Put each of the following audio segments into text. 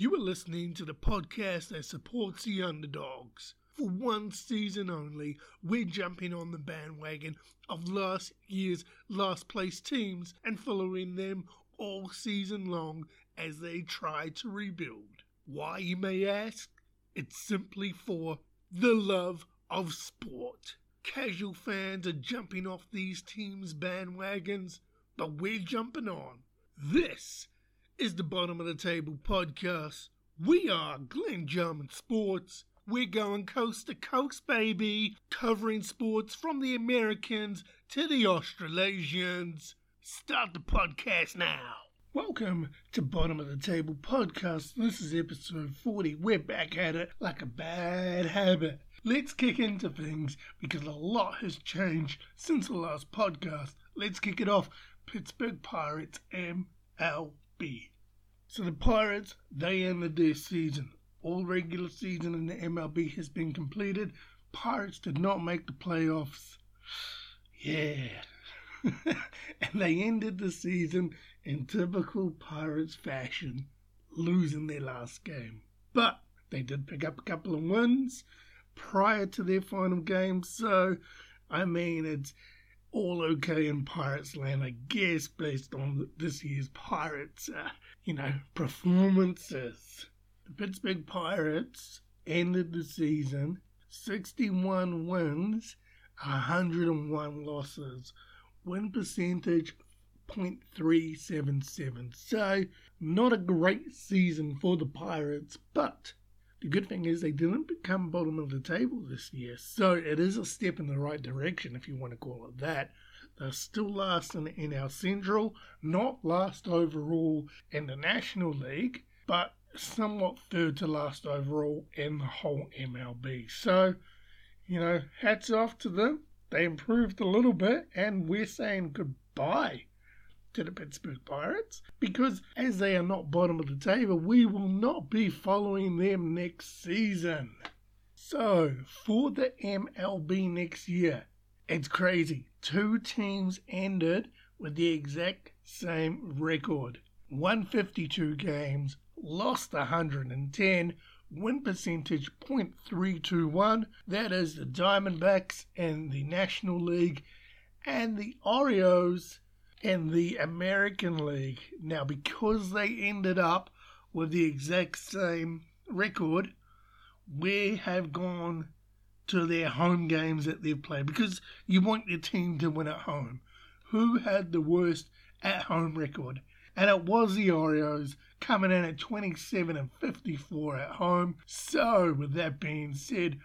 You are listening to the podcast that supports the underdogs. For one season only, we're jumping on the bandwagon of last year's last place teams and following them all season long as they try to rebuild. Why, you may ask? It's simply for the love of sport. Casual fans are jumping off these teams' bandwagons, but we're jumping on. This is the Bottom of the Table podcast. We are Glenn Jarman Sports. We're going coast to coast, baby, covering sports from the Americans to the Australasians. Start the podcast now. Welcome to Bottom of the Table podcast. This is episode 40. We're back at it like a bad habit. Let's kick into things because a lot has changed since the last podcast. Let's kick it off. Pittsburgh Pirates MLB. So the Pirates, they ended their season. All regular season in the MLB has been completed. Pirates did not make the playoffs. Yeah. and they ended the season in typical Pirates fashion, losing their last game. But they did pick up a couple of wins prior to their final game, so I mean, it's all okay in Pirates land, I guess, based on this year's Pirates, uh, you know, performances. The Pittsburgh Pirates ended the season 61 wins, 101 losses, win percentage 0.377. So, not a great season for the Pirates, but the good thing is they didn't become bottom of the table this year, so it is a step in the right direction if you want to call it that. They're still last in NL Central, not last overall in the National League, but somewhat third to last overall in the whole MLB. So, you know, hats off to them. They improved a little bit, and we're saying goodbye to the Pittsburgh Pirates because as they are not bottom of the table, we will not be following them next season. So, for the MLB next year, it's crazy. Two teams ended with the exact same record 152 games, lost 110, win percentage 0.321. That is the Diamondbacks and the National League and the Orioles in the American League. Now, because they ended up with the exact same record, we have gone to their home games that they've played because you want your team to win at home. Who had the worst at home record? And it was the Orioles coming in at 27 and 54 at home. So, with that being said,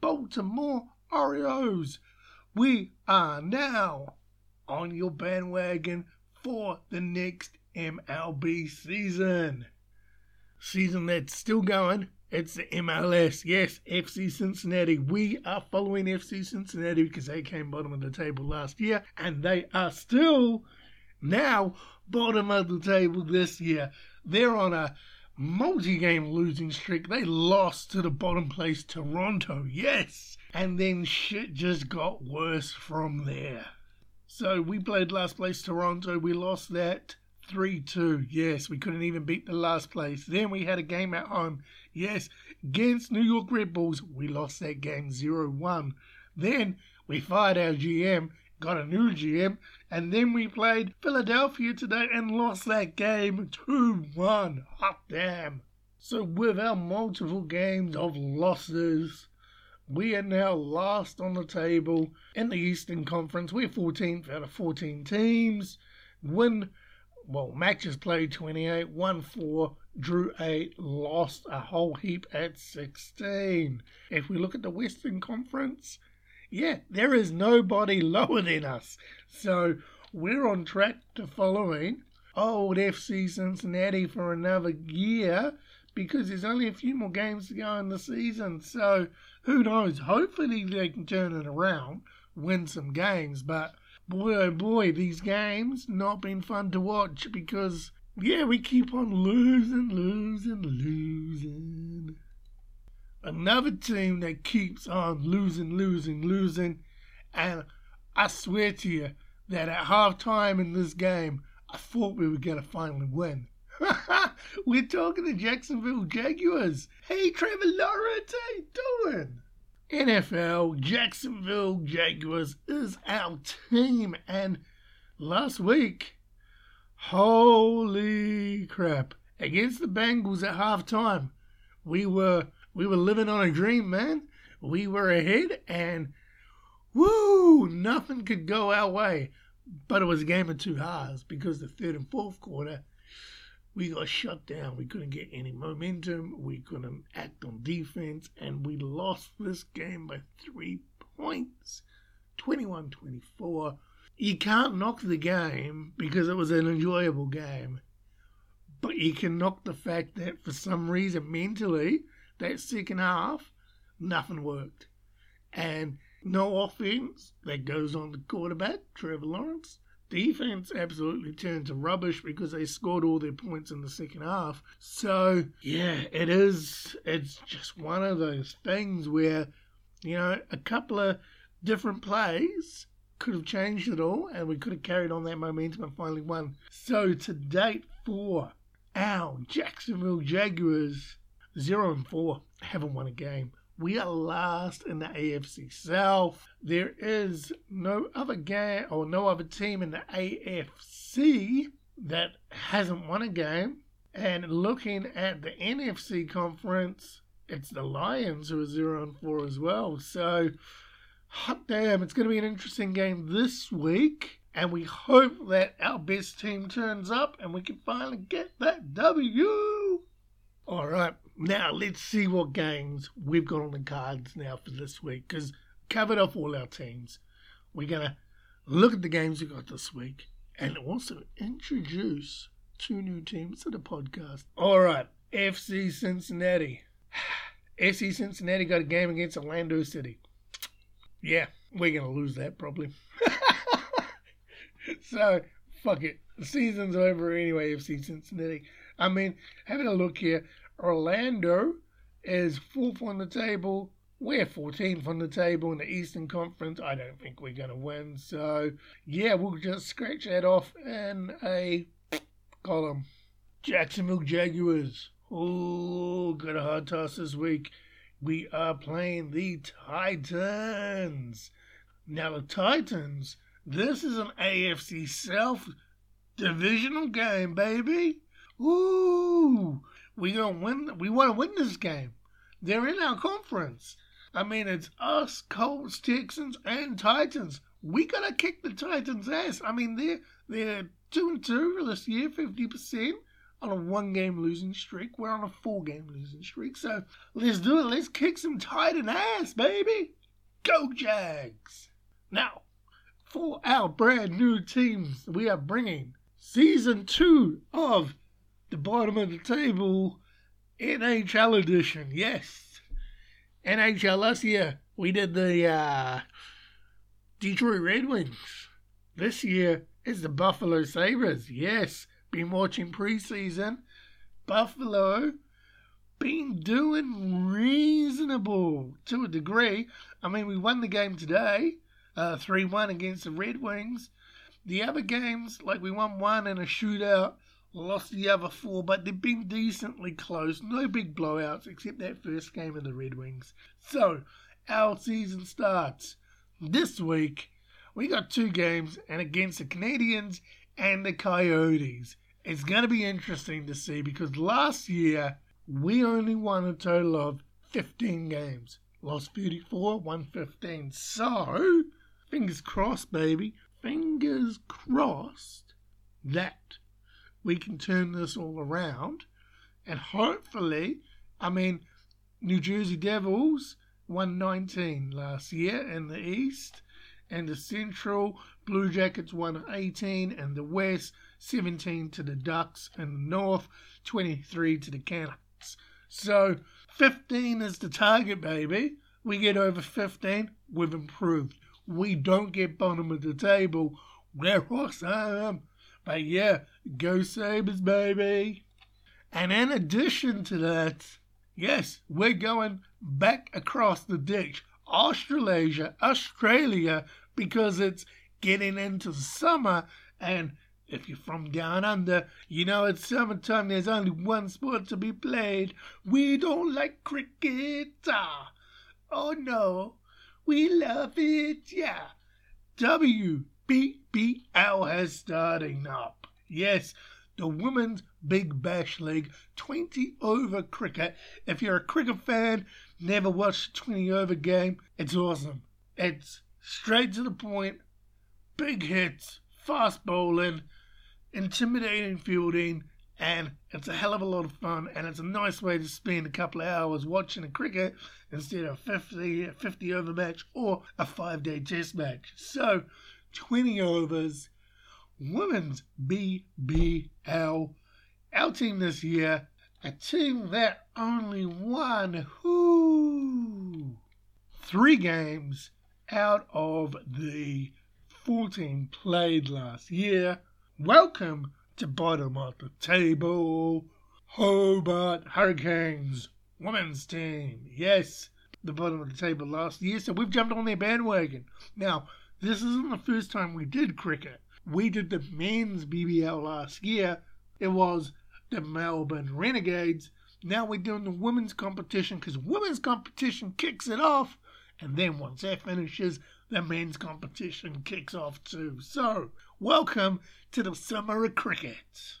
Baltimore Orioles, we are now on your bandwagon for the next MLB season. Season that's still going. It's the MLS. Yes, FC Cincinnati. We are following FC Cincinnati because they came bottom of the table last year and they are still now bottom of the table this year. They're on a multi game losing streak. They lost to the bottom place Toronto. Yes. And then shit just got worse from there. So we played last place Toronto. We lost that 3 2. Yes, we couldn't even beat the last place. Then we had a game at home. Yes, against New York Red Bulls. We lost that game 0 1. Then we fired our GM, got a new GM, and then we played Philadelphia today and lost that game 2 1. Hot damn. So, with our multiple games of losses, we are now last on the table in the Eastern Conference. We're 14th out of 14 teams. Win, well, matches played 28, won 4, drew 8, lost a whole heap at 16. If we look at the Western Conference, yeah, there is nobody lower than us. So we're on track to following old FC Cincinnati for another year because there's only a few more games to go in the season. So who knows? Hopefully they can turn it around, win some games. But boy, oh boy, these games not been fun to watch because yeah, we keep on losing, losing, losing. Another team that keeps on losing, losing, losing, and I swear to you that at half time in this game, I thought we were going to finally win. We're talking the Jacksonville Jaguars. Hey, Trevor Lawrence, how you doing? NFL Jacksonville Jaguars is our team, and last week, holy crap, against the Bengals at halftime, we were we were living on a dream, man. We were ahead, and woo, nothing could go our way. But it was a game of two halves because the third and fourth quarter we got shut down. We couldn't get any momentum. We couldn't act on defense. And we lost this game by three points 21 24. You can't knock the game because it was an enjoyable game. But you can knock the fact that for some reason, mentally, that second half, nothing worked. And no offense that goes on the quarterback, Trevor Lawrence defense absolutely turned to rubbish because they scored all their points in the second half. So, yeah, it is. It's just one of those things where, you know, a couple of different plays could have changed it all and we could have carried on that momentum and finally won. So, to date, for our Jacksonville Jaguars, 0 and 4, haven't won a game. We are last in the AFC South. There is no other game or no other team in the AFC that hasn't won a game. And looking at the NFC conference, it's the Lions who are 0 and 4 as well. So, hot damn, it's going to be an interesting game this week. And we hope that our best team turns up and we can finally get that W. All right, now let's see what games we've got on the cards now for this week because covered off all our teams. We're gonna look at the games we got this week and also introduce two new teams to the podcast. All right, FC Cincinnati. FC Cincinnati got a game against Orlando City. Yeah, we're gonna lose that probably. so fuck it. The season's over anyway, FC Cincinnati. I mean, having a look here, Orlando is fourth on the table. We're 14th on the table in the Eastern Conference. I don't think we're going to win. So, yeah, we'll just scratch that off in a column. Jacksonville Jaguars. Oh, got a hard task this week. We are playing the Titans. Now, the Titans, this is an AFC South divisional game, baby. Ooh, we gonna win. We want to win this game. They're in our conference. I mean, it's us, Colts, Texans, and Titans. We gotta kick the Titans' ass. I mean, they're they're two and two this year, fifty percent on a one game losing streak. We're on a four game losing streak. So let's do it. Let's kick some Titan ass, baby. Go Jags! Now, for our brand new teams, we are bringing season two of the bottom of the table NHL edition. Yes. NHL last year, we did the uh, Detroit Red Wings. This year is the Buffalo Sabres. Yes. Been watching preseason. Buffalo been doing reasonable to a degree. I mean, we won the game today, uh, 3 1 against the Red Wings. The other games, like we won one in a shootout, lost the other four, but they've been decently close. No big blowouts except that first game of the Red Wings. So, our season starts this week. We got two games, and against the Canadiens and the Coyotes. It's going to be interesting to see because last year we only won a total of 15 games. Lost 34, won 15. So, fingers crossed, baby. Fingers crossed that we can turn this all around. And hopefully, I mean, New Jersey Devils won 19 last year in the East, and the Central Blue Jackets won 18, and the West 17 to the Ducks, and the North 23 to the Canucks. So 15 is the target, baby. We get over 15, we've improved. We don't get bottom of the table. We're awesome. But yeah, go Sabres, baby. And in addition to that, yes, we're going back across the ditch, Australasia, Australia, because it's getting into summer and If you're from down under, you know it's summertime, there's only one sport to be played. We don't like cricket. Ah. Oh no, we love it, yeah. WBBL has starting up. Yes, the Women's Big Bash League 20 over cricket. If you're a cricket fan, never watched a 20 over game, it's awesome. It's straight to the point, big hits, fast bowling, intimidating fielding, and it's a hell of a lot of fun. And it's a nice way to spend a couple of hours watching a cricket instead of 50, 50 over match or a five day test match. So, 20 overs, women's BBL. Team this year, a team that only won whoo, three games out of the 14 played last year. Welcome to bottom of the table, Hobart Hurricanes women's team. Yes, the bottom of the table last year, so we've jumped on their bandwagon. Now, this isn't the first time we did cricket. We did the men's BBL last year. It was the Melbourne Renegades. Now we're doing the women's competition because women's competition kicks it off. And then once that finishes, the men's competition kicks off too. So, welcome to the summer of cricket.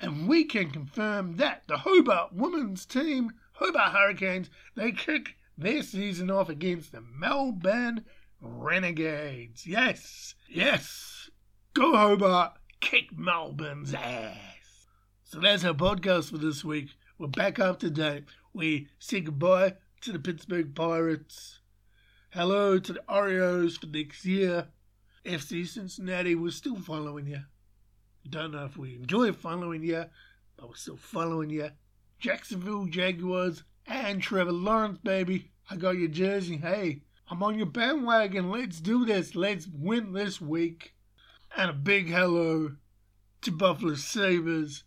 And we can confirm that the Hobart women's team, Hobart Hurricanes, they kick their season off against the Melbourne Renegades. Yes, yes. Go Hobart, uh, kick Melbourne's ass. So that's our podcast for this week. We're back up to date. We say goodbye to the Pittsburgh Pirates. Hello to the Orioles for next year. FC Cincinnati, we're still following you. Don't know if we enjoy following you, but we're still following you. Jacksonville Jaguars and Trevor Lawrence, baby. I got your jersey. Hey, I'm on your bandwagon. Let's do this. Let's win this week. And a big hello to Buffalo Sabres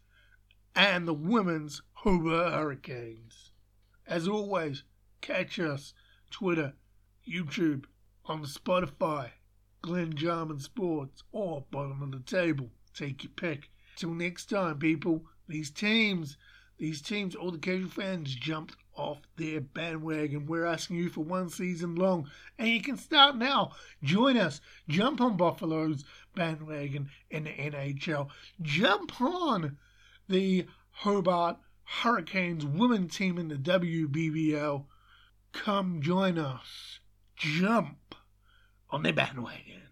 and the women's Hobart Hurricanes. As always, catch us Twitter, YouTube, on Spotify, Glenn Jarman Sports, or bottom of the table. Take your pick. Till next time, people, these teams, these teams, all the casual fans jumped off their bandwagon. We're asking you for one season long, and you can start now. Join us. Jump on Buffalo's bandwagon in the NHL. Jump on the Hobart Hurricanes women team in the WBBL. Come join us. Jump on their bandwagon.